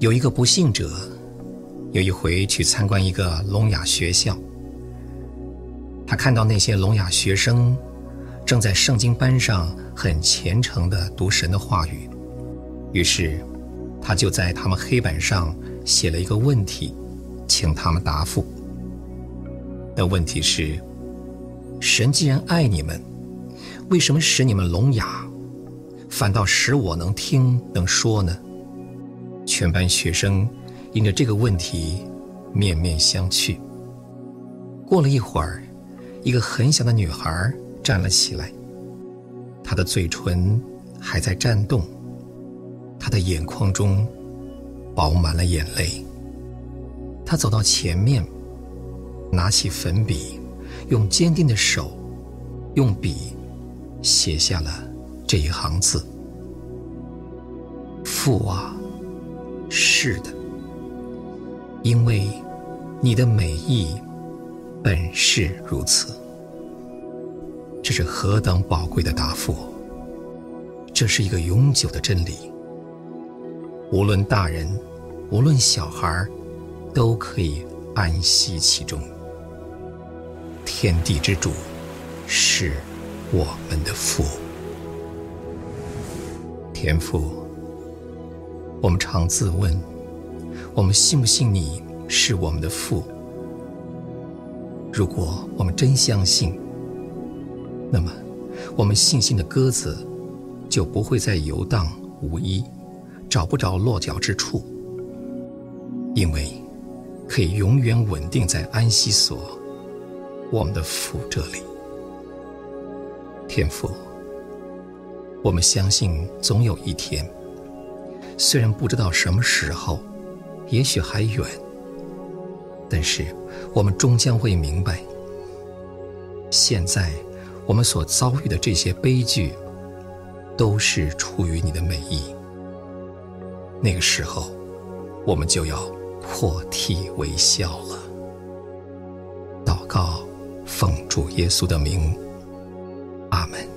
有一个不幸者，有一回去参观一个聋哑学校，他看到那些聋哑学生正在圣经班上很虔诚地读神的话语，于是他就在他们黑板上写了一个问题，请他们答复。那问题是：神既然爱你们，为什么使你们聋哑，反倒使我能听能说呢？全班学生因着这个问题面面相觑。过了一会儿，一个很小的女孩站了起来，她的嘴唇还在颤动，她的眼眶中饱满了眼泪。她走到前面，拿起粉笔，用坚定的手，用笔写下了这一行字：“父啊。”是的，因为你的美意本是如此。这是何等宝贵的答复！这是一个永久的真理。无论大人，无论小孩，都可以安息其中。天地之主是我们的父，天父。我们常自问：我们信不信你是我们的父？如果我们真相信，那么我们信心的鸽子就不会再游荡无依，找不着落脚之处，因为可以永远稳定在安息所，我们的父这里。天父，我们相信总有一天。虽然不知道什么时候，也许还远，但是我们终将会明白，现在我们所遭遇的这些悲剧，都是出于你的美意。那个时候，我们就要破涕为笑了。祷告，奉主耶稣的名，阿门。